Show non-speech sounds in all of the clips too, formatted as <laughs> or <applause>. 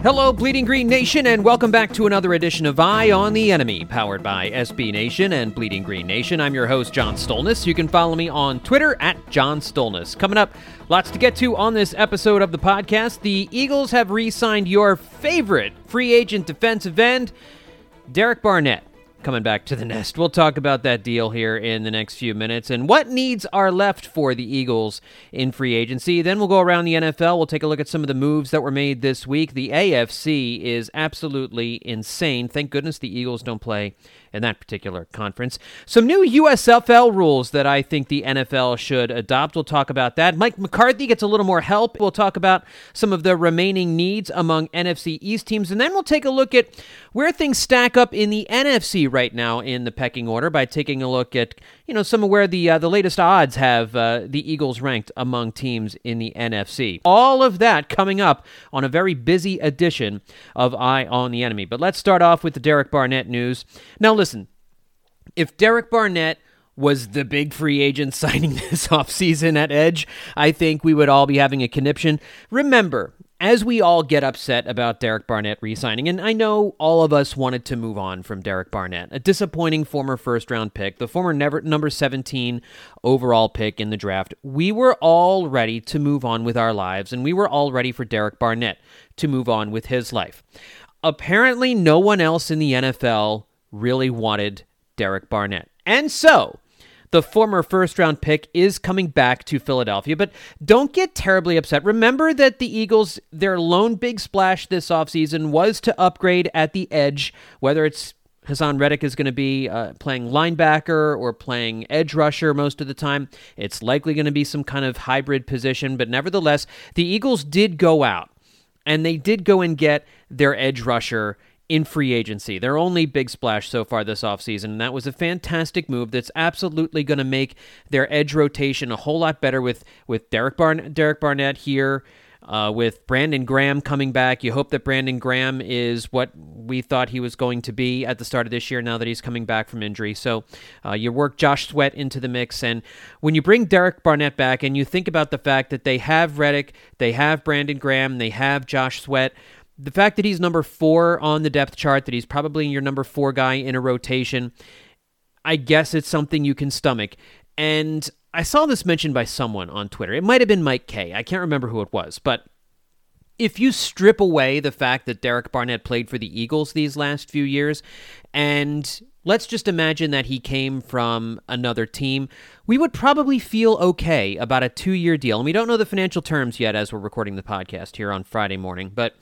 Hello, Bleeding Green Nation, and welcome back to another edition of Eye on the Enemy, powered by SB Nation and Bleeding Green Nation. I'm your host, John Stolnis. You can follow me on Twitter at John Stolnis. Coming up, lots to get to on this episode of the podcast. The Eagles have re signed your favorite free agent defensive end, Derek Barnett coming back to the nest. We'll talk about that deal here in the next few minutes and what needs are left for the Eagles in free agency. Then we'll go around the NFL. We'll take a look at some of the moves that were made this week. The AFC is absolutely insane. Thank goodness the Eagles don't play in that particular conference. Some new USFL rules that I think the NFL should adopt. We'll talk about that. Mike McCarthy gets a little more help. We'll talk about some of the remaining needs among NFC East teams. And then we'll take a look at where things stack up in the NFC right now in the pecking order by taking a look at, you know, some of where the uh, the latest odds have uh, the Eagles ranked among teams in the NFC. All of that coming up on a very busy edition of Eye on the Enemy. But let's start off with the Derek Barnett news. Now listen, if Derek Barnett was the big free agent <laughs> signing this offseason at Edge, I think we would all be having a conniption. Remember, as we all get upset about Derek Barnett re signing, and I know all of us wanted to move on from Derek Barnett, a disappointing former first round pick, the former never, number 17 overall pick in the draft, we were all ready to move on with our lives, and we were all ready for Derek Barnett to move on with his life. Apparently, no one else in the NFL really wanted Derek Barnett. And so, the former first round pick is coming back to Philadelphia, but don't get terribly upset. Remember that the Eagles, their lone big splash this offseason was to upgrade at the edge, whether it's Haason Reddick is going to be uh, playing linebacker or playing edge rusher most of the time. It's likely going to be some kind of hybrid position, but nevertheless, the Eagles did go out and they did go and get their edge rusher in free agency. Their only big splash so far this offseason, and that was a fantastic move that's absolutely going to make their edge rotation a whole lot better with, with Derek, Barn- Derek Barnett here. Uh, with Brandon Graham coming back, you hope that Brandon Graham is what we thought he was going to be at the start of this year now that he's coming back from injury. So uh, you work Josh Sweat into the mix. And when you bring Derek Barnett back and you think about the fact that they have Reddick, they have Brandon Graham, they have Josh Sweat, the fact that he's number four on the depth chart, that he's probably your number four guy in a rotation, I guess it's something you can stomach. And I saw this mentioned by someone on Twitter. It might have been Mike K. I can't remember who it was, but if you strip away the fact that Derek Barnett played for the Eagles these last few years, and let's just imagine that he came from another team, we would probably feel okay about a two year deal. And we don't know the financial terms yet as we're recording the podcast here on Friday morning, but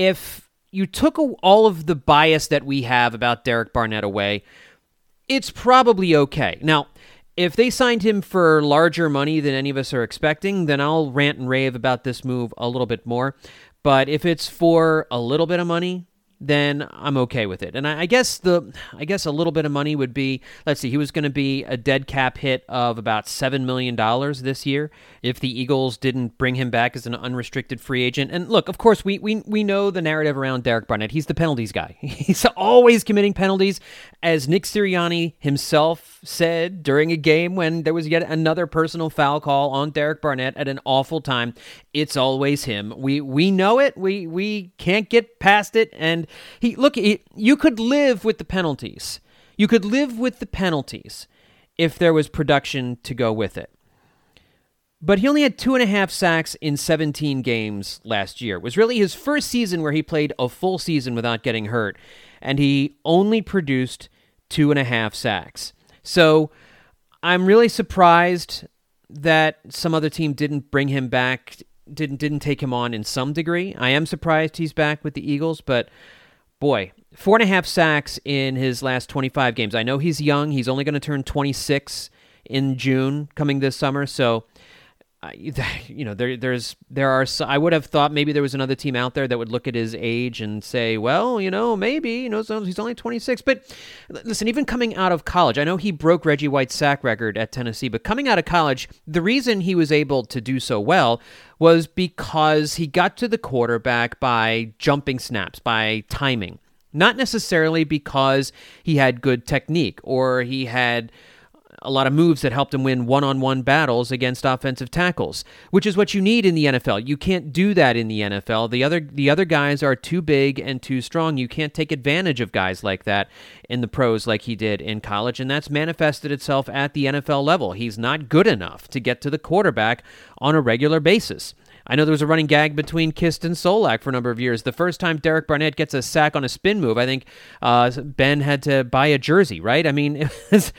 if you took all of the bias that we have about Derek Barnett away, it's probably okay. Now, if they signed him for larger money than any of us are expecting, then I'll rant and rave about this move a little bit more. But if it's for a little bit of money, then I'm okay with it. And I, I, guess the I guess a little bit of money would be let's see, he was going to be a dead cap hit of about seven million dollars this year if the Eagles didn't bring him back as an unrestricted free agent. And look, of course, we we we know the narrative around Derek Barnett. He's the penalties guy. <laughs> He's always committing penalties, as Nick Sirianni himself said during a game when there was yet another personal foul call on Derek Barnett at an awful time. It's always him. We we know it. We we can't get past it and he look. He, you could live with the penalties. You could live with the penalties if there was production to go with it. But he only had two and a half sacks in 17 games last year. It was really his first season where he played a full season without getting hurt, and he only produced two and a half sacks. So I'm really surprised that some other team didn't bring him back, didn't didn't take him on in some degree. I am surprised he's back with the Eagles, but boy, four and a half sacks in his last 25 games. I know he's young. He's only going to turn 26 in June coming this summer. So, <laughs> you know, there, there's, there are, I would have thought maybe there was another team out there that would look at his age and say, well, you know, maybe, you know, he's only 26. But listen, even coming out of college, I know he broke Reggie White's sack record at Tennessee, but coming out of college, the reason he was able to do so well was because he got to the quarterback by jumping snaps, by timing. Not necessarily because he had good technique or he had a lot of moves that helped him win one on one battles against offensive tackles, which is what you need in the NFL. You can't do that in the NFL. The other the other guys are too big and too strong. You can't take advantage of guys like that in the pros like he did in college, and that's manifested itself at the NFL level. He's not good enough to get to the quarterback on a regular basis. I know there was a running gag between Kist and Solak for a number of years. The first time Derek Barnett gets a sack on a spin move, I think uh, Ben had to buy a jersey, right? I mean, <laughs> it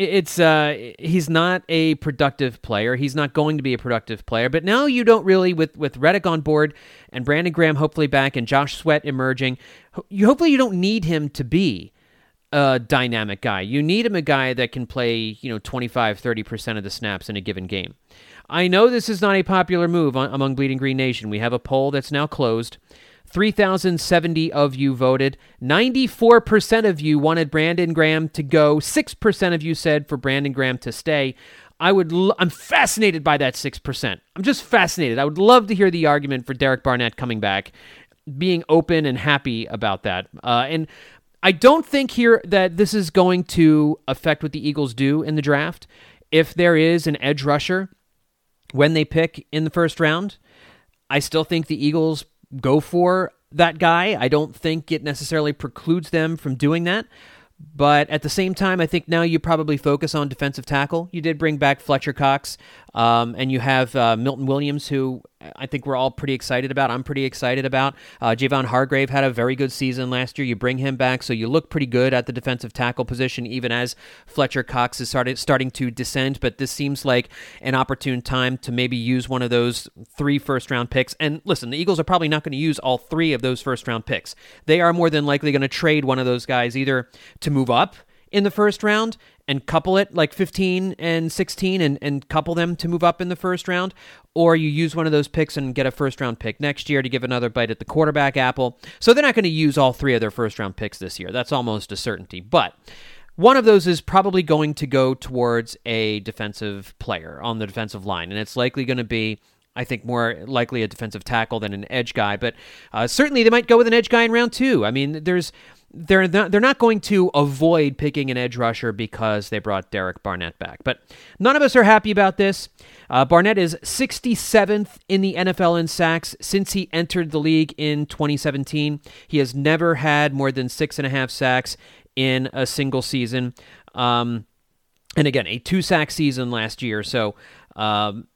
it's uh, he's not a productive player. He's not going to be a productive player. But now you don't really with with Reddick on board and Brandon Graham hopefully back and Josh Sweat emerging. You hopefully you don't need him to be a dynamic guy. You need him a guy that can play, you know, 25, 30% of the snaps in a given game. I know this is not a popular move among Bleeding Green Nation. We have a poll that's now closed. 3,070 of you voted. 94% of you wanted Brandon Graham to go. 6% of you said for Brandon Graham to stay. I would l- I'm fascinated by that 6%. I'm just fascinated. I would love to hear the argument for Derek Barnett coming back, being open and happy about that. Uh, and I don't think here that this is going to affect what the Eagles do in the draft. If there is an edge rusher when they pick in the first round, I still think the Eagles go for that guy. I don't think it necessarily precludes them from doing that. But at the same time, I think now you probably focus on defensive tackle. You did bring back Fletcher Cox, um, and you have uh, Milton Williams, who I think we're all pretty excited about. I'm pretty excited about. Uh, Javon Hargrave had a very good season last year. You bring him back, so you look pretty good at the defensive tackle position, even as Fletcher Cox is started starting to descend. But this seems like an opportune time to maybe use one of those three first round picks. And listen, the Eagles are probably not going to use all three of those first round picks. They are more than likely going to trade one of those guys either to move up in the first round and couple it like 15 and 16 and, and couple them to move up in the first round, or you use one of those picks and get a first round pick next year to give another bite at the quarterback apple. So they're not going to use all three of their first round picks this year. That's almost a certainty. But one of those is probably going to go towards a defensive player on the defensive line, and it's likely going to be I think more likely a defensive tackle than an edge guy, but uh, certainly they might go with an edge guy in round two. I mean, there's they're not, they're not going to avoid picking an edge rusher because they brought Derek Barnett back. But none of us are happy about this. Uh, Barnett is 67th in the NFL in sacks since he entered the league in 2017. He has never had more than six and a half sacks in a single season. Um, and again, a two sack season last year. So um,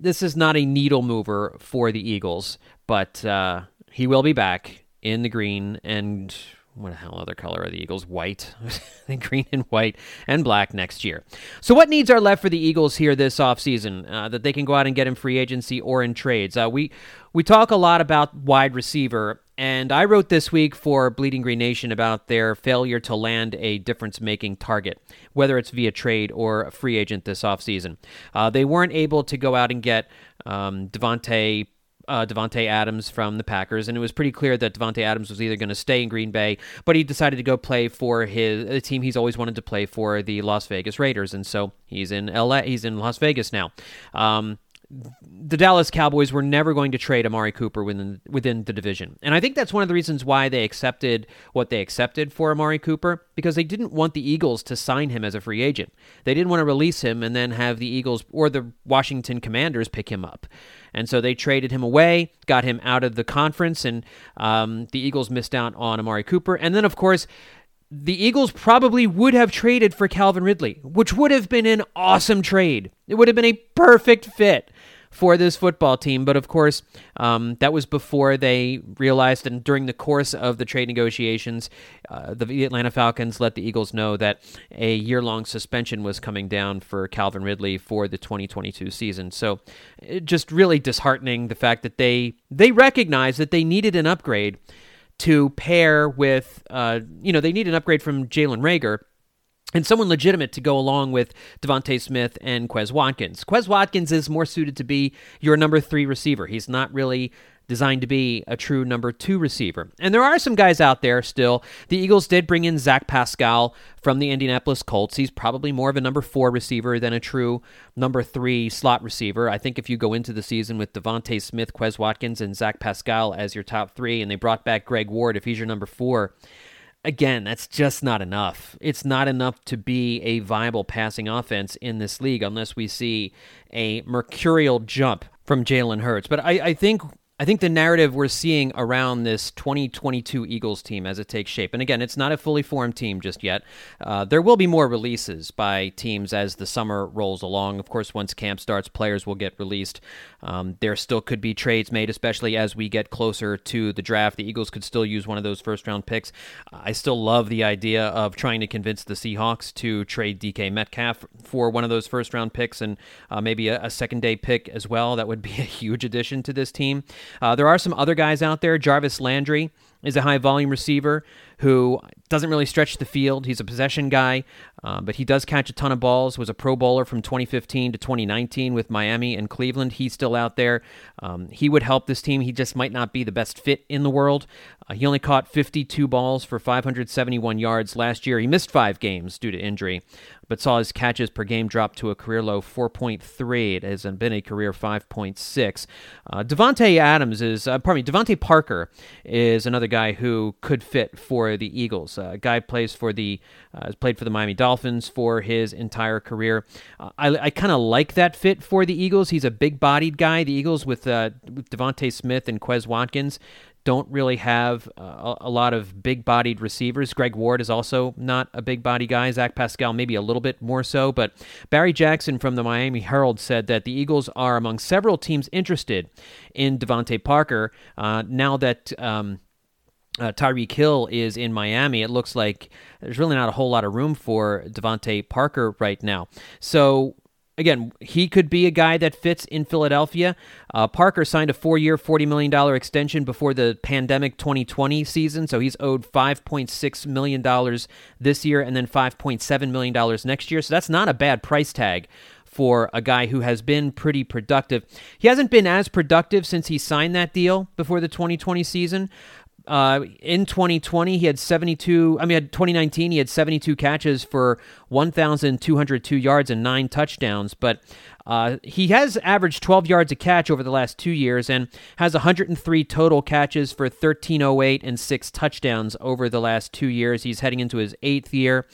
this is not a needle mover for the Eagles, but uh, he will be back in the green and what the hell other color are the Eagles? White, <laughs> green and white and black next year. So what needs are left for the Eagles here this offseason uh, that they can go out and get in free agency or in trades? Uh, we we talk a lot about wide receiver, and I wrote this week for Bleeding Green Nation about their failure to land a difference-making target, whether it's via trade or free agent this offseason. Uh, they weren't able to go out and get um, Devontae uh, Davante Adams from the Packers, and it was pretty clear that Davante Adams was either going to stay in Green Bay, but he decided to go play for his the team he's always wanted to play for, the Las Vegas Raiders, and so he's in LA. He's in Las Vegas now. Um, the Dallas Cowboys were never going to trade Amari Cooper within within the division. And I think that's one of the reasons why they accepted what they accepted for Amari Cooper because they didn't want the Eagles to sign him as a free agent. They didn't want to release him and then have the Eagles or the Washington Commanders pick him up. And so they traded him away, got him out of the conference, and um, the Eagles missed out on Amari Cooper. And then, of course, the Eagles probably would have traded for Calvin Ridley, which would have been an awesome trade. It would have been a perfect fit for this football team. But of course, um, that was before they realized, and during the course of the trade negotiations, uh, the Atlanta Falcons let the Eagles know that a year long suspension was coming down for Calvin Ridley for the 2022 season. So, just really disheartening the fact that they they recognized that they needed an upgrade to pair with, uh, you know, they need an upgrade from Jalen Reagor and someone legitimate to go along with DeVonta Smith and Quez Watkins. Quez Watkins is more suited to be your number three receiver. He's not really designed to be a true number two receiver. And there are some guys out there still. The Eagles did bring in Zach Pascal from the Indianapolis Colts. He's probably more of a number four receiver than a true number three slot receiver. I think if you go into the season with DeVonta Smith, Quez Watkins, and Zach Pascal as your top three, and they brought back Greg Ward if he's your number four, again, that's just not enough. It's not enough to be a viable passing offense in this league unless we see a mercurial jump from Jalen Hurts. But I, I think I think the narrative we're seeing around this 2022 Eagles team as it takes shape, and again, it's not a fully formed team just yet. Uh, there will be more releases by teams as the summer rolls along. Of course, once camp starts, players will get released. Um, there still could be trades made, especially as we get closer to the draft. The Eagles could still use one of those first round picks. I still love the idea of trying to convince the Seahawks to trade DK Metcalf for one of those first round picks and uh, maybe a, a second day pick as well. That would be <laughs> a huge addition to this team. Uh, there are some other guys out there. Jarvis Landry is a high volume receiver who doesn't really stretch the field. He's a possession guy, uh, but he does catch a ton of balls. Was a Pro Bowler from 2015 to 2019 with Miami and Cleveland. He's still out there. Um, he would help this team. He just might not be the best fit in the world. Uh, he only caught 52 balls for 571 yards last year. He missed five games due to injury, but saw his catches per game drop to a career low 4.3. It has been a career 5.6. Uh, Davante Adams is, uh, pardon me, DeVante Parker is another guy who could fit for the Eagles. Uh, guy plays for the, uh, has played for the Miami Dolphins for his entire career. Uh, I, I kind of like that fit for the Eagles. He's a big-bodied guy. The Eagles with, uh, with DeVonta Smith and Quez Watkins don't really have a lot of big bodied receivers. Greg Ward is also not a big body guy. Zach Pascal, maybe a little bit more so. But Barry Jackson from the Miami Herald said that the Eagles are among several teams interested in DeVante Parker uh, now that. Um, uh, Tyreek Hill is in Miami, it looks like there's really not a whole lot of room for DeVante Parker right now. So again, he could be a guy that fits in Philadelphia. Uh, Parker signed a four year, $40 million extension before the pandemic 2020 season, so he's owed $5.6 million this year and then $5.7 million next year. So that's not a bad price tag for a guy who has been pretty productive. He hasn't been as productive since he signed that deal before the 2020 season, uh, in 2020, he had 72. I mean, 2019, he had 72 catches for 1,202 yards and nine touchdowns. But uh, he has averaged 12 yards a catch over the last two years and has 103 total catches for 1308 and six touchdowns over the last two years. He's heading into his eighth year,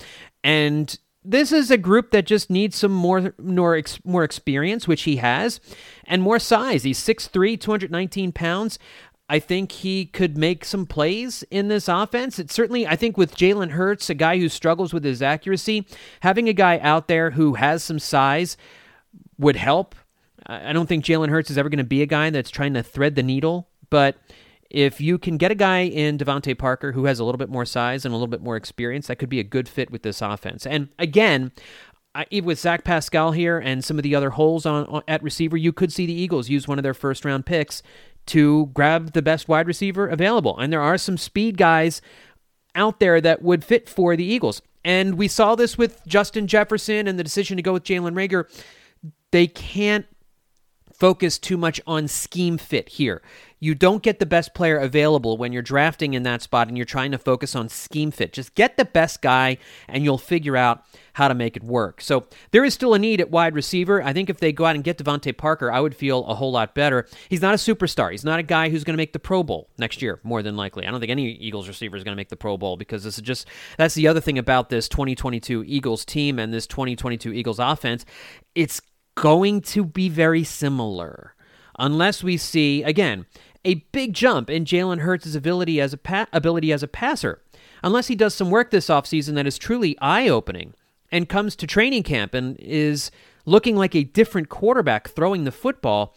and this is a group that just needs some more more, more experience, which he has, and more size. He's 6'3", 219 pounds. I think he could make some plays in this offense. It's certainly, I think, with Jalen Hurts, a guy who struggles with his accuracy, having a guy out there who has some size would help. I don't think Jalen Hurts is ever going to be a guy that's trying to thread the needle, but if you can get a guy in DeVante Parker who has a little bit more size and a little bit more experience, that could be a good fit with this offense. And again, I, with Zach Pascal here and some of the other holes on, on, at receiver, you could see the Eagles use one of their first round picks to grab the best wide receiver available. And there are some speed guys out there that would fit for the Eagles. And we saw this with Justin Jefferson and the decision to go with Jalen Reagor. They can't focus too much on scheme fit here. You don't get the best player available when you're drafting in that spot and you're trying to focus on scheme fit. Just get the best guy and you'll figure out how to make it work. So there is still a need at wide receiver. I think if they go out and get DeVante Parker, I would feel a whole lot better. He's not a superstar. He's not a guy who's going to make the Pro Bowl next year, more than likely. I don't think any Eagles receiver is going to make the Pro Bowl because this is just that's the other thing about this 2022 Eagles team and this 2022 Eagles offense. It's going to be very similar unless we see again a big jump in Jalen Hurts' ability as a pa- ability as a passer. Unless he does some work this offseason that is truly eye-opening and comes to training camp and is looking like a different quarterback throwing the football,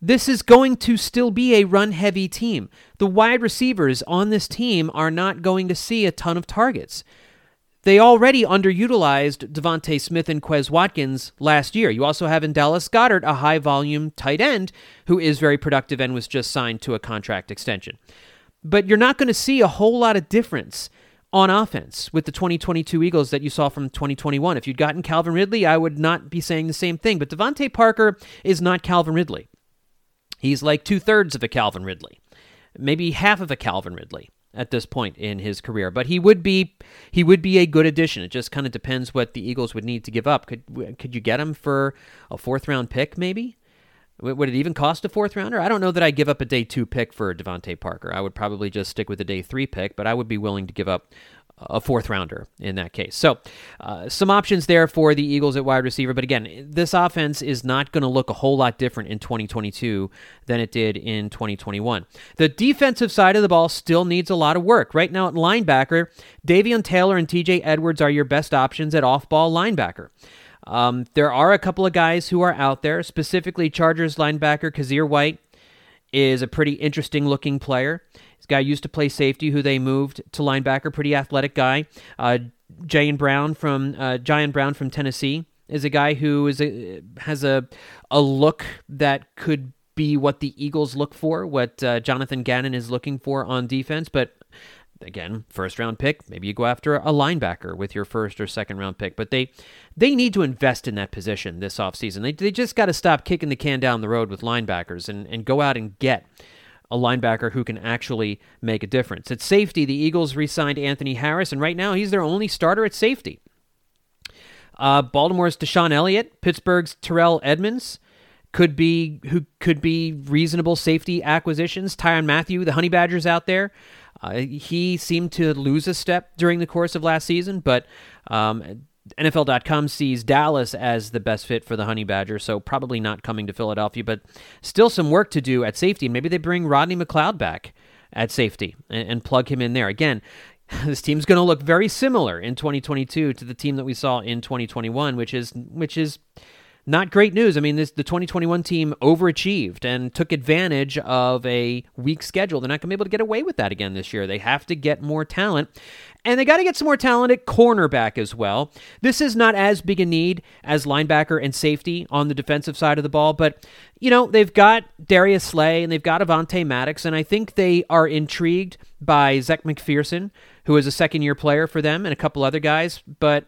this is going to still be a run heavy team. The wide receivers on this team are not going to see a ton of targets. They already underutilized DeVonta Smith and Quez Watkins last year. You also have in Dallas Goedert a high volume tight end who is very productive and was just signed to a contract extension. But you're not going to see a whole lot of difference on offense with the 2022 Eagles that you saw from 2021. If you'd gotten Calvin Ridley, I would not be saying the same thing. But DeVante Parker is not Calvin Ridley. He's like two thirds of a Calvin Ridley, maybe half of a Calvin Ridley at this point in his career. But he would be he would be a good addition. It just kind of depends what the Eagles would need to give up. Could could you get him for a fourth round pick maybe? Would it even cost a fourth rounder? I don't know that I give up a day two pick for DeVante Parker. I would probably just stick with a day three pick, but I would be willing to give up a fourth rounder in that case. So, uh, some options there for the Eagles at wide receiver. But again, this offense is not going to look a whole lot different in 2022 than it did in 2021. The defensive side of the ball still needs a lot of work. Right now at linebacker, Davion Taylor and TJ Edwards are your best options at off ball linebacker. Um, there are a couple of guys who are out there, specifically Chargers linebacker Kyzir White is a pretty interesting looking player. This guy used to play safety, who they moved to linebacker. Pretty athletic guy. Uh, Jayon Brown from uh, Ji'Ayir Brown from Tennessee is a guy who is a, has a a look that could be what the Eagles look for, what uh, Jonathan Gannon is looking for on defense. But again, first round pick. Maybe you go after a linebacker with your first or second round pick. But they they need to invest in that position this offseason. They, they just got to stop kicking the can down the road with linebackers and, and go out and get a linebacker who can actually make a difference. At safety, the Eagles re signed Anthony Harris, and right now he's their only starter at safety. Uh, Baltimore's DeShon Elliott, Pittsburgh's Terrell Edmunds could be who could be reasonable safety acquisitions. Tyrann Mathieu, the Honey Badgers out there. Uh, he seemed to lose a step during the course of last season, but um, NFL.com sees Dallas as the best fit for the Honey Badger, so probably not coming to Philadelphia, but still some work to do at safety. Maybe they bring Rodney McLeod back at safety and, and plug him in there. Again, <laughs> this team's going to look very similar in 2022 to the team that we saw in 2021, which is which is not great news. I mean, this the 2021 team overachieved and took advantage of a weak schedule. They're not going to be able to get away with that again this year. They have to get more talent. And they got to get some more talent at cornerback as well. This is not as big a need as linebacker and safety on the defensive side of the ball, but you know, they've got Darius Slay and they've got Avonte Maddox, and I think they are intrigued by Zech McPhearson, who is a second year player for them, and a couple other guys, but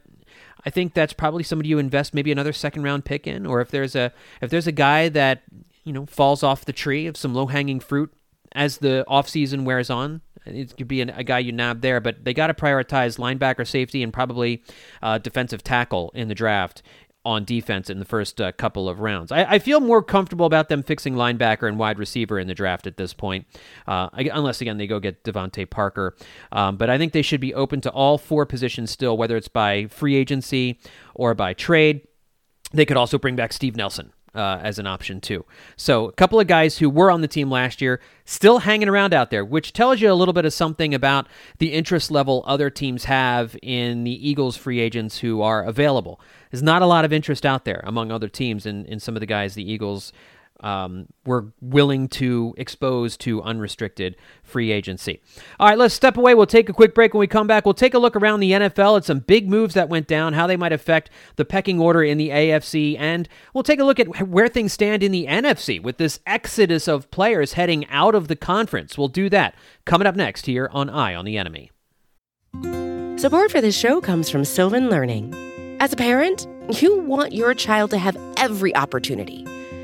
I think that's probably somebody you invest maybe another second round pick in, or if there's a if there's a guy that you know falls off the tree of some low hanging fruit as the offseason wears on. It could be an, a guy you nab there, but they got to prioritize linebacker, safety, and probably uh, defensive tackle in the draft on defense in the first uh, couple of rounds. I, I, feel more comfortable about them fixing linebacker and wide receiver in the draft at this point, uh, unless again they go get DeVante Parker. Um, but I think they should be open to all four positions still, whether it's by free agency or by trade. They could also bring back Steve Nelson uh, as an option too. So a couple of guys who were on the team last year still hanging around out there, which tells you a little bit of something about the interest level other teams have in the Eagles free agents who are available. There's not a lot of interest out there among other teams in, in some of the guys the Eagles um, we're willing to expose to unrestricted free agency. All right, let's step away. We'll take a quick break. When we come back, we'll take a look around the NFL at some big moves that went down, how they might affect the pecking order in the AFC, and we'll take a look at where things stand in the NFC with this exodus of players heading out of the conference. We'll do that coming up next here on Eye on the Enemy. Support for this show comes from Sylvan Learning. As a parent, you want your child to have every opportunity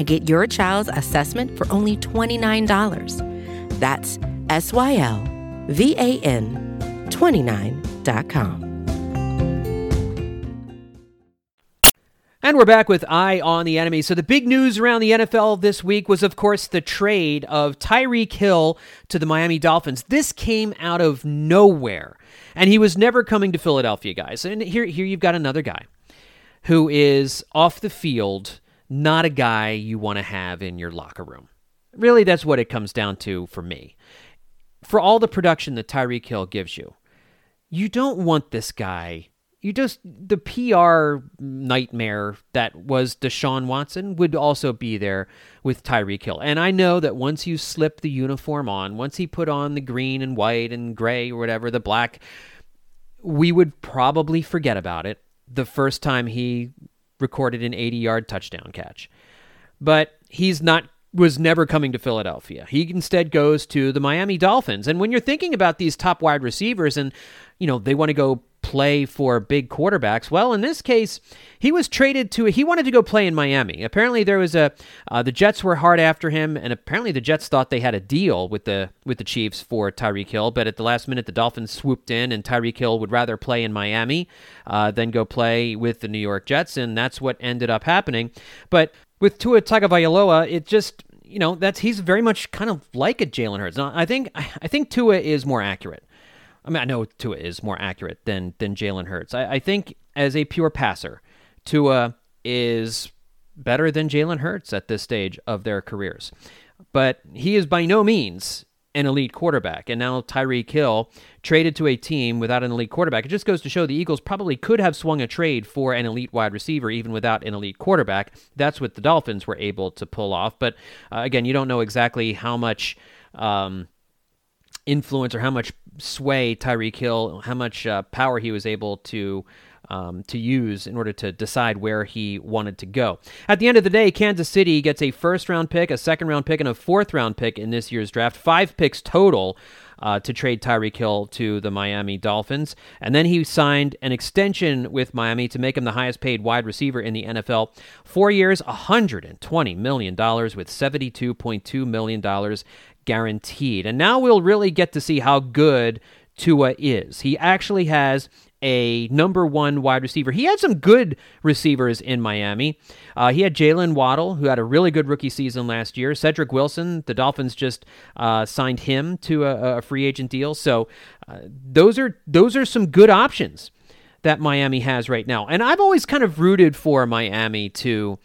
and get your child's assessment for only $29. That's S Y L V A N 29.com. And we're back with Eye on the Enemy. So, the big news around the NFL this week was, of course, the trade of Tyreek Hill to the Miami Dolphins. This came out of nowhere. And he was never coming to Philadelphia, guys. And here, here you've got another guy who is off the field, not a guy you want to have in your locker room. Really, that's what it comes down to for me. For all the production that Tyreek Hill gives you, you don't want this guy you just the PR nightmare that was Deshaun Watson would also be there with Tyreek Hill. And I know that once you slip the uniform on, once he put on the green and white and gray or whatever, the black, we would probably forget about it the first time he recorded an 80-yard touchdown catch. But he's not was never coming to Philadelphia. He instead goes to the Miami Dolphins. And when you're thinking about these top wide receivers and you know, they want to go play for big quarterbacks. Well, in this case, he was traded to. He wanted to go play in Miami. Apparently, there was a. Uh, the Jets were hard after him, and apparently the Jets thought they had a deal with the with the Chiefs for Tyreek Hill. But at the last minute, the Dolphins swooped in, and Tyreek Hill would rather play in Miami uh, than go play with the New York Jets, and that's what ended up happening. But with Tua Tagovailoa, it just you know that's he's very much kind of like a Jalen Hurts. Now, I think I think Tua is more accurate. I mean, I know Tua is more accurate than than Jalen Hurts. I, I think as a pure passer, Tua is better than Jalen Hurts at this stage of their careers. But he is by no means an elite quarterback. And now Tyreek Hill traded to a team without an elite quarterback. It just goes to show the Eagles probably could have swung a trade for an elite wide receiver even without an elite quarterback. That's what the Dolphins were able to pull off. But uh, again, you don't know exactly how much. Um, influence or how much sway Tyreek Hill, how much uh, power he was able to um, to use in order to decide where he wanted to go. At the end of the day, Kansas City gets a first round pick, a second round pick, and a fourth round pick in this year's draft. Five picks total. Uh, to trade Tyreek Hill to the Miami Dolphins. And then he signed an extension with Miami to make him the highest paid wide receiver in the NFL. Four years, $120 million with $72.2 million guaranteed. And now we'll really get to see how good Tua is. He actually has a number one wide receiver. He had some good receivers in Miami. Uh, he had Jaylen Waddle, who had a really good rookie season last year. Cedric Wilson, the Dolphins just uh, signed him to a, a, free agent deal. So uh, those are those are some good options that Miami has right now. And I've always kind of rooted for Miami to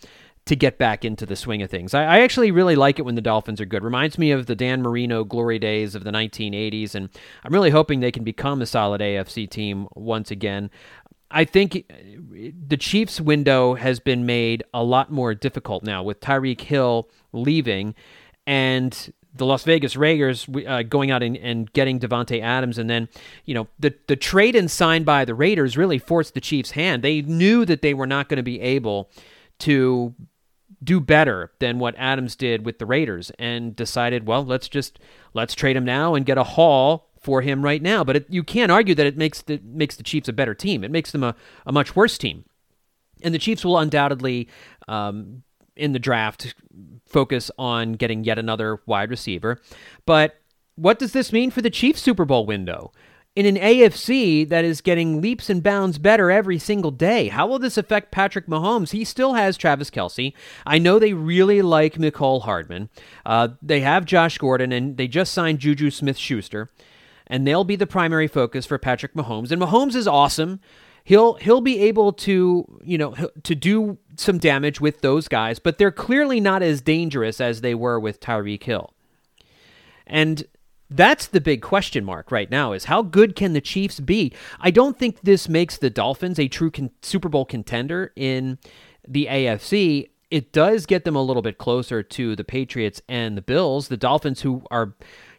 to get back into the swing of things. I, I, actually really like it when the Dolphins are good. Reminds me of the Dan Marino glory days of the 1980s, and I'm really hoping they can become a solid AFC team once again. I think the Chiefs' window has been made a lot more difficult now with Tyreek Hill leaving and the Las Vegas Raiders uh, going out and, and getting Davante Adams, and then you know the the trade and signed by the Raiders really forced the Chiefs' hand. They knew that they were not going to be able to do better than what Adams did with the Raiders and decided, well, let's just let's trade him now and get a haul for him right now. But it, you can't argue that it makes the makes the Chiefs a better team. It makes them a, a much worse team. And the Chiefs will undoubtedly um, in the draft focus on getting yet another wide receiver. But what does this mean for the Chiefs Super Bowl window? In an AFC that is getting leaps and bounds better every single day. How will this affect Patrick Mahomes? He still has Travis Kelce. I know they really like Mecole Hardman. Uh, they have Josh Gordon, and they just signed Juju Smith Schuster. and they'll be the primary focus for Patrick Mahomes. And Mahomes is awesome. He'll he'll be able to you know to do some damage with those guys, but they're clearly not as dangerous as they were with Tyreek Hill. And that's the big question mark right now is how good can the Chiefs be? I don't think this makes the Dolphins a true con- Super Bowl contender in the AFC. It does get them a little bit closer to the Patriots and the Bills, the Dolphins who are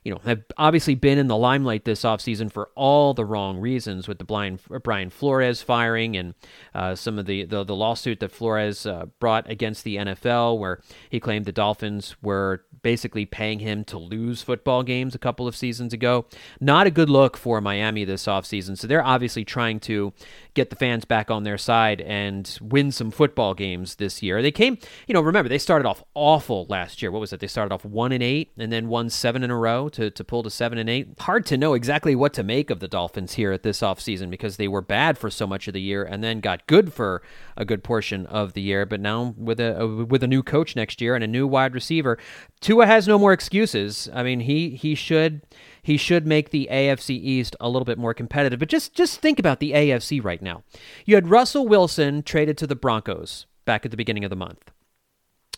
you know, have obviously been in the limelight this offseason for all the wrong reasons with the Brian, Brian Flores firing and uh, some of the, the, the, lawsuit that Flores uh, brought against the NFL, where he claimed the Dolphins were basically paying him to lose football games a couple of seasons ago. Not a good look for Miami this offseason. So they're obviously trying to get the fans back on their side and win some football games this year. They came, you know, remember they started off awful last year. What was it? They started off one and eight and then won seven in a row to, to pull to seven and eight. Hard to know exactly what to make of the Dolphins here at this offseason because they were bad for so much of the year and then got good for a good portion of the year. But now with a, a with a new coach next year and a new wide receiver, Tua has no more excuses. I mean, he he should he should make the AFC East a little bit more competitive. But just just think about the AFC right now. You had Russell Wilson traded to the Broncos back at the beginning of the month.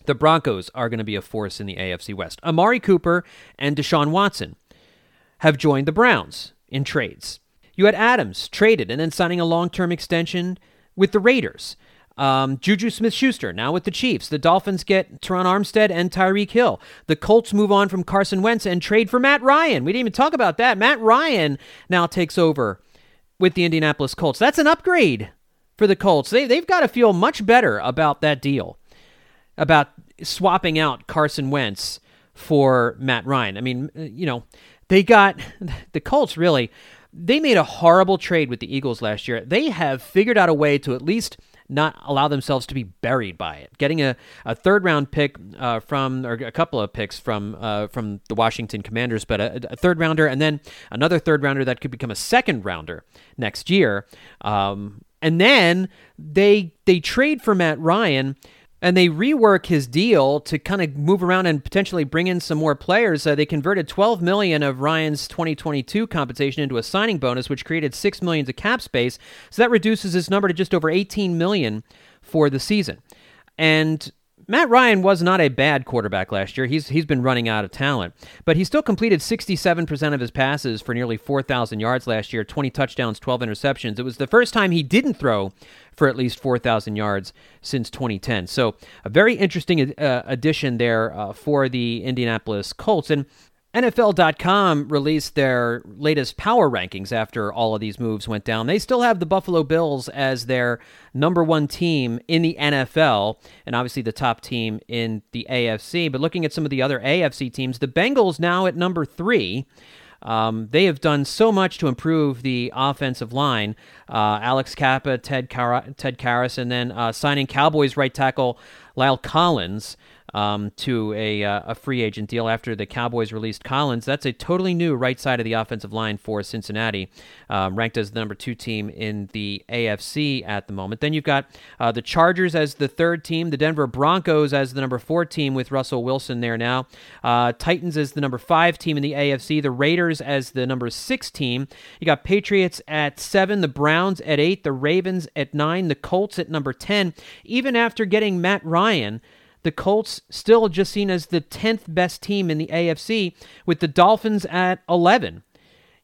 The Broncos are going to be a force in the AFC West. Amari Cooper and Deshaun Watson have joined the Browns in trades. You had Adams traded and then signing a long term extension with the Raiders. Um, Juju Smith Schuster now with the Chiefs. The Dolphins get Terron Armstead and Tyreek Hill. The Colts move on from Carson Wentz and trade for Matt Ryan. We didn't even talk about that. Matt Ryan now takes over with the Indianapolis Colts. That's an upgrade for the Colts. They, they've got to feel much better about that deal, about swapping out Carson Wentz for Matt Ryan. I mean, you know, they got <laughs> the Colts really. They made a horrible trade with the Eagles last year. They have figured out a way to at least not allow themselves to be buried by it. Getting a, a third round pick uh, from, or a couple of picks from uh, from the Washington Commanders, but a, a, third rounder and then another third rounder that could become a second rounder next year. Um, and then they they trade for Matt Ryan and they rework his deal to kind of move around and potentially bring in some more players. Uh, they converted 12 million of Ryan's 2022 compensation into a signing bonus, which created six million of cap space. So that reduces his number to just over 18 million for the season. And Matt Ryan was not a bad quarterback last year. He's he's been running out of talent, but he still completed 67% of his passes for nearly 4,000 yards last year, 20 touchdowns, 12 interceptions. It was the first time he didn't throw for at least 4,000 yards since 2010. So, a very interesting uh, addition there uh, for the Indianapolis Colts. And NFL.com released their latest power rankings after all of these moves went down. They still have the Buffalo Bills as their number one team in the NFL, and obviously the top team in the AFC. But looking at some of the other AFC teams, the Bengals now at number three. Um, they have done so much to improve the offensive line. Uh, Alex Cappa, Ted, Car- Ted Karras, and then uh, signing Cowboys right tackle La'el Collins um, to a, uh, a free agent deal after the Cowboys released Collins. That's a totally new right side of the offensive line for Cincinnati, um, ranked as the number two team in the AFC at the moment. Then you've got uh, the Chargers as the third team, the Denver Broncos as the number four team with Russell Wilson there now, uh, Titans as the number five team in the AFC, the Raiders as the number six team. You got Patriots at seven, the Browns at eight, the Ravens at nine, the Colts at number 10. Even after getting Matt Ryan, the Colts still just seen as the 10th best team in the AFC, with the Dolphins at 11.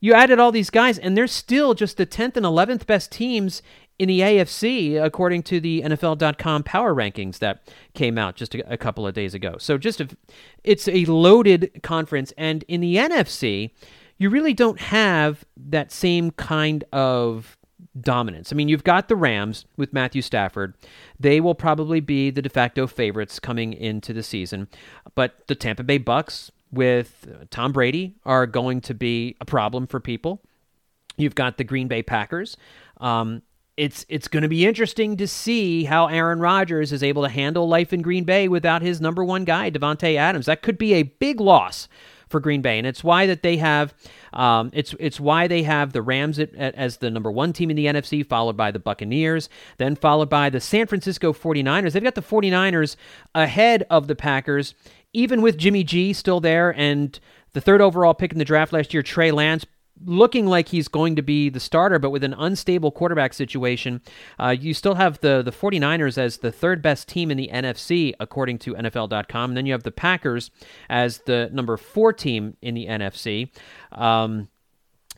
You added all these guys, and they're still just the 10th and 11th best teams in the AFC, according to the NFL.com power rankings that came out just a, a couple of days ago. So, just a, it's a loaded conference. And in the NFC, you really don't have that same kind of dominance. I mean, you've got the Rams with Matthew Stafford. They will probably be the de facto favorites coming into the season. But the Tampa Bay Bucks with Tom Brady are going to be a problem for people. You've got the Green Bay Packers. Um, it's it's going to be interesting to see how Aaron Rodgers is able to handle life in Green Bay without his number one guy, Davante Adams. That could be a big loss for Green Bay, and it's why that they have um, it's it's why they have the Rams at, at, as the number one team in the NFC, followed by the Buccaneers, then followed by the San Francisco 49ers. They've got the 49ers ahead of the Packers, even with Jimmy G still there and the third overall pick in the draft last year, Trey Lance looking like he's going to be the starter, but with an unstable quarterback situation, uh, you still have the, the 49ers as the third best team in the NFC, according to NFL.com. And then you have the Packers as the number four team in the NFC. Um,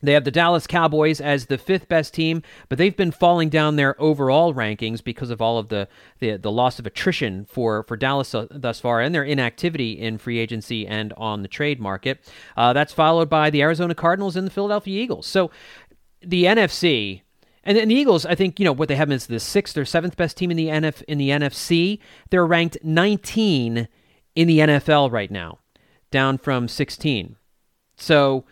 they have the Dallas Cowboys as the fifth best team, but they've been falling down their overall rankings because of all of the the, the loss of attrition for for Dallas uh, thus far and their inactivity in free agency and on the trade market. Uh, that's followed by the Arizona Cardinals and the Philadelphia Eagles. So the NFC. And, the Eagles, I think, you know, what they have is the sixth or seventh best team in the NF in the NFC. They're ranked 19 in the NFL right now, down from 16. So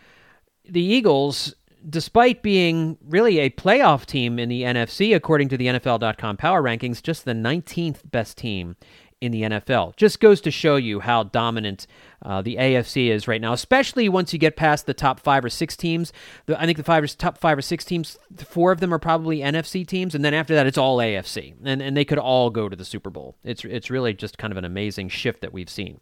the Eagles, despite being really a playoff team in the NFC, according to the NFL.com power rankings, just the 19th best team in the NFL. Just goes to show you how dominant uh, the AFC is right now, especially once you get past the top five or six teams. The, I think the five or, top five or six teams, four of them are probably NFC teams, and then after that, it's all AFC, and and they could all go to the Super Bowl. It's it's really just kind of an amazing shift that we've seen.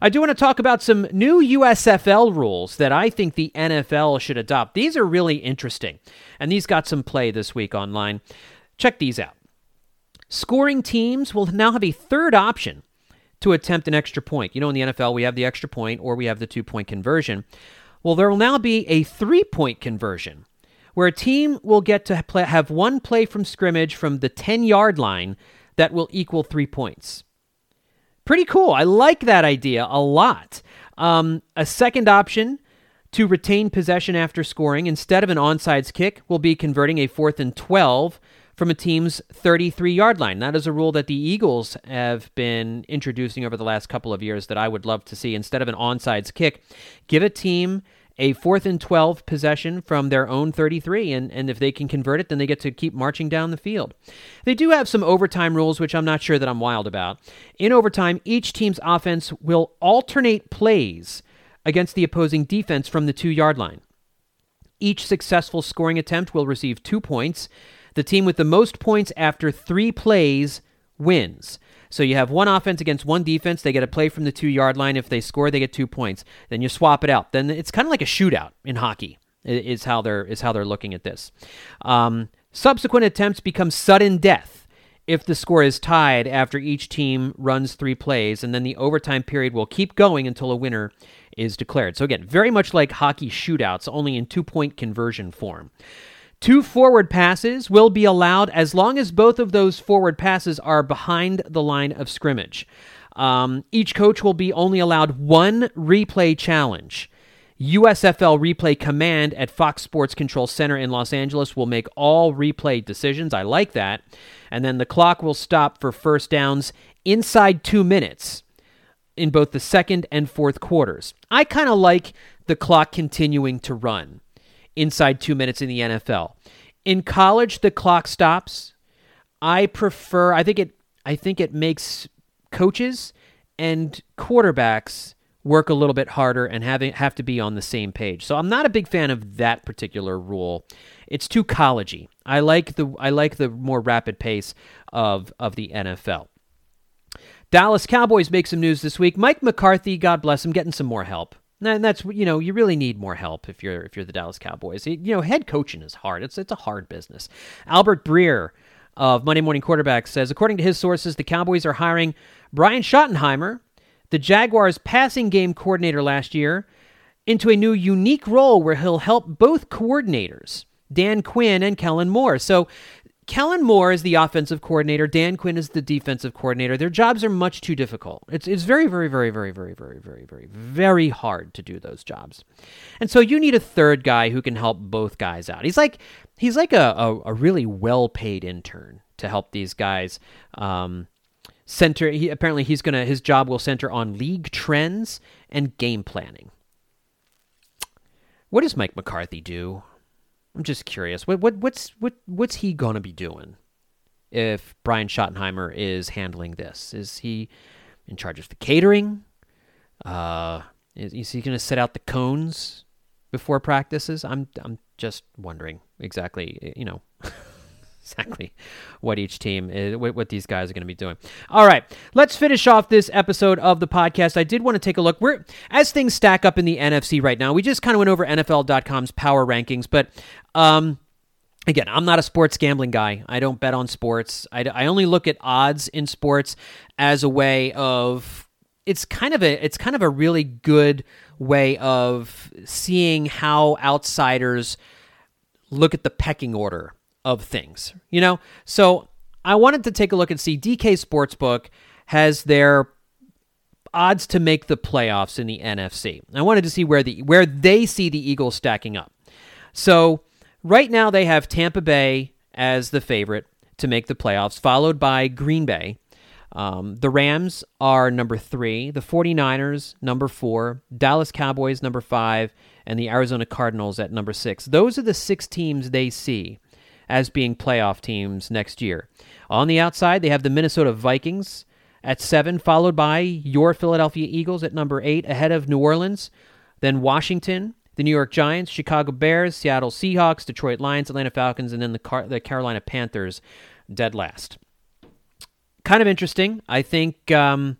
I do want to talk about some new USFL rules that I think the NFL should adopt. These are really interesting, and these got some play this week online. Check these out. Scoring teams will now have a third option to attempt an extra point. You know, in the NFL, we have the extra point or we have the two point conversion. Well, there will now be a three point conversion where a team will get to play, have one play from scrimmage from the 10 yard line that will equal three points. Pretty cool. I like that idea a lot. Um, a second option to retain possession after scoring instead of an onside kick will be converting a fourth and 12 from a team's 33 yard line. That is a rule that the Eagles have been introducing over the last couple of years that I would love to see. Instead of an onside kick, give a team a fourth and 12 possession from their own 33, and, and if they can convert it, then they get to keep marching down the field. They do have some overtime rules, which I'm not sure that I'm wild about. In overtime, each team's offense will alternate plays against the opposing defense from the two yard line. Each successful scoring attempt will receive two points. The team with the most points after three plays wins. So you have one offense against one defense. They get a play from the two yard line. If they score, they get two points. Then you swap it out. Then it's kind of like a shootout in hockey. Is how they're is how they're looking at this. Um, subsequent attempts become sudden death if the score is tied after each team runs three plays, and then the overtime period will keep going until a winner is declared. So again, very much like hockey shootouts, only in two point conversion form. Two forward passes will be allowed as long as both of those forward passes are behind the line of scrimmage. Um, each coach will be only allowed one replay challenge. USFL Replay Command at Fox Sports Control Center in Los Angeles will make all replay decisions. I like that. And then the clock will stop for first downs inside two minutes in both the second and fourth quarters. I kind of like the clock continuing to run inside two minutes in the NFL. In college, the clock stops. I prefer. I think it. I think it makes coaches and quarterbacks work a little bit harder and having have to be on the same page. So I'm not a big fan of that particular rule. It's too collegey. I like the I like the more rapid pace of of the NFL. Dallas Cowboys make some news this week. Mike McCarthy, God bless him, getting some more help. And that's you know you really need more help if you're if you're the Dallas Cowboys. You know head coaching is hard. It's it's a hard business. Albert Breer of Monday Morning Quarterback says according to his sources the Cowboys are hiring Brian Schottenheimer, the Jaguars passing game coordinator last year, into a new unique role where he'll help both coordinators, Dan Quinn and Kellen Moore. So Kellen Moore is the offensive coordinator. Dan Quinn is the defensive coordinator. Their jobs are much too difficult. It's, it's very, very, very, very, very, very, very, very, very hard to do those jobs. And so you need a third guy who can help both guys out. He's like he's like a, a, a really well paid intern to help these guys. Um, center. He, apparently, he's gonna his job will center on league trends and game planning. What does Mike McCarthy do? I'm just curious. What what what's what what's he gonna be doing if Brian Schottenheimer is handling this? Is he in charge of the catering? Uh, is, is he gonna set out the cones before practices? I'm I'm just wondering exactly. You know. <laughs> exactly what each team is, what, what these guys are going to be doing. All right, let's finish off this episode of the podcast. I did want to take a look. We're as things stack up in the NFC right now. We just kind of went over NFL.com's power rankings, but um, again, I'm not a sports gambling guy. I don't bet on sports. I, I only look at odds in sports as a way of it's kind of a it's kind of a really good way of seeing how outsiders look at the pecking order of things, you know? So I wanted to take a look and see DK Sportsbook has their odds to make the playoffs in the NFC. I wanted to see where the where they see the Eagles stacking up. So right now they have Tampa Bay as the favorite to make the playoffs, followed by Green Bay. Um, the Rams are number three, the 49ers, number four, Dallas Cowboys, number five, and the Arizona Cardinals at number six. Those are the six teams they see as being playoff teams next year. On the outside, they have the Minnesota Vikings at seven, followed by your Philadelphia Eagles at number eight, ahead of New Orleans, then Washington, the New York Giants, Chicago Bears, Seattle Seahawks, Detroit Lions, Atlanta Falcons, and then the, Car- the Carolina Panthers dead last. Kind of interesting. I think um,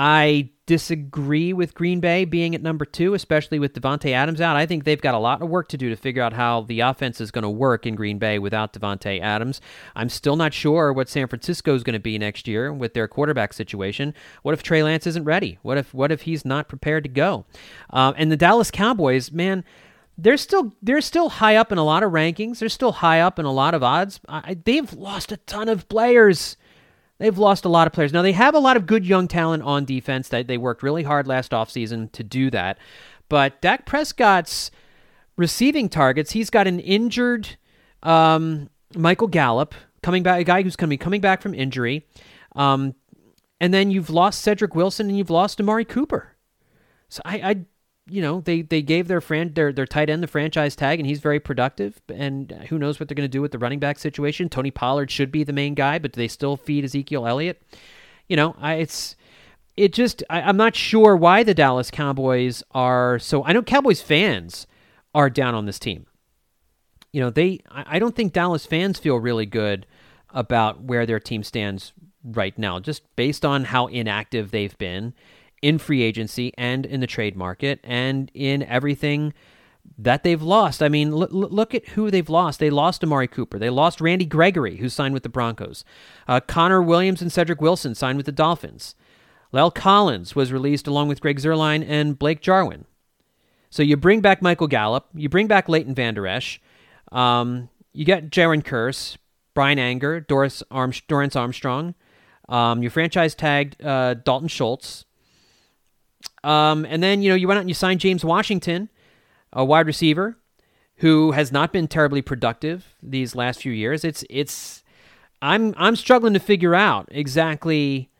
I disagree with Green Bay being at number two, especially with Davante Adams out. I think they've got a lot of work to do to figure out how the offense is going to work in Green Bay without Davante Adams. I'm still not sure what San Francisco is going to be next year with their quarterback situation. What if Trey Lance isn't ready? What if what if he's not prepared to go? Um, and the Dallas Cowboys, man. They're still they're still high up in a lot of rankings. They're still high up in a lot of odds. I, they've lost a ton of players. They've lost a lot of players. Now, they have a lot of good young talent on defense. That They worked really hard last offseason to do that. But Dak Prescott's receiving targets, he's got an injured um, Michael Gallup coming back, a guy who's be coming back from injury. Um, and then you've lost Cedric Wilson and you've lost Amari Cooper. So I, I you know they they gave their friend their their tight end the franchise tag and he's very productive and who knows what they're going to do with the running back situation. Tony pollard should be the main guy but do they still feed ezekiel elliott? You know I, it's it just I, i'm not sure why the dallas cowboys are so i know cowboys fans are down on this team. You know they I, I don't think dallas fans feel really good about where their team stands right now just based on how inactive they've been in free agency and in the trade market and in everything that they've lost. I mean, l- look at who they've lost. They lost Amari Cooper. They lost Randy Gregory, who signed with the Broncos. Uh, Connor Williams and Cedric Wilson signed with the Dolphins. La'el Collins was released along with Greg Zuerlein and Blake Jarwin. So you bring back Michael Gallup. You bring back Leighton Vander Esch. Um, you get Jayron Kearse, Bryan Anger, Doris Arm- Dorance Armstrong. Um, you franchise tagged uh, Dalton Schultz. Um, and then, you know, you went out and you signed James Washington, a wide receiver who has not been terribly productive these last few years. It's it's I'm I'm struggling to figure out exactly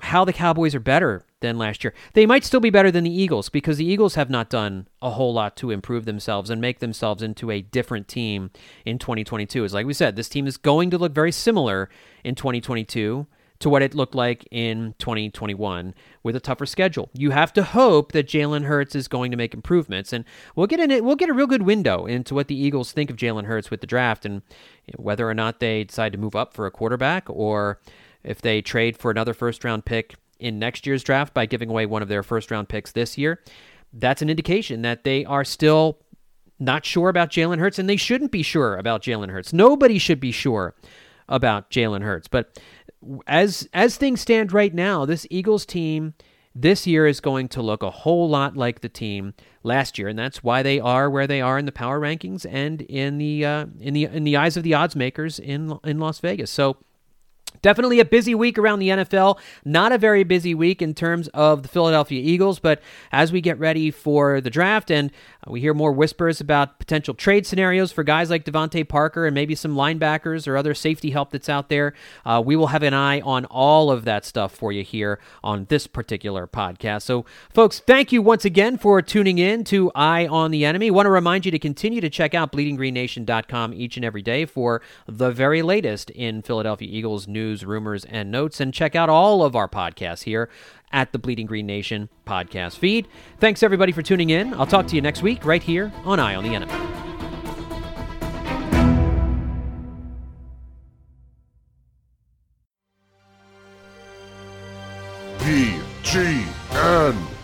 how the Cowboys are better than last year. They might still be better than the Eagles because the Eagles have not done a whole lot to improve themselves and make themselves into a different team in 2022. As like we said, this team is going to look very similar in 2022 to what it looked like in 2021 with a tougher schedule. You have to hope that Jalen Hurts is going to make improvements, and we'll get in. We'll get a real good window into what the Eagles think of Jalen Hurts with the draft, and whether or not they decide to move up for a quarterback, or if they trade for another first round pick in next year's draft by giving away one of their first round picks this year. That's an indication that they are still not sure about Jalen Hurts, and they shouldn't be sure about Jalen Hurts. Nobody should be sure about Jalen Hurts, but as as things stand right now, this Eagles team this year is going to look a whole lot like the team last year, and that's why they are where they are in the power rankings and in the uh, in the in the eyes of the odds makers in in Las Vegas. So Definitely a busy week around the NFL. Not a very busy week in terms of the Philadelphia Eagles, but as we get ready for the draft and we hear more whispers about potential trade scenarios for guys like DeVante Parker and maybe some linebackers or other safety help that's out there, uh, we will have an eye on all of that stuff for you here on this particular podcast. So, folks, thank you once again for tuning in to Eye on the Enemy. want to remind you to continue to check out bleedinggreennation.com each and every day for the very latest in Philadelphia Eagles news news, rumors, and notes. And check out all of our podcasts here at the Bleeding Green Nation podcast feed. Thanks, everybody, for tuning in. I'll talk to you next week right here on Eye on the Enemy. BGN.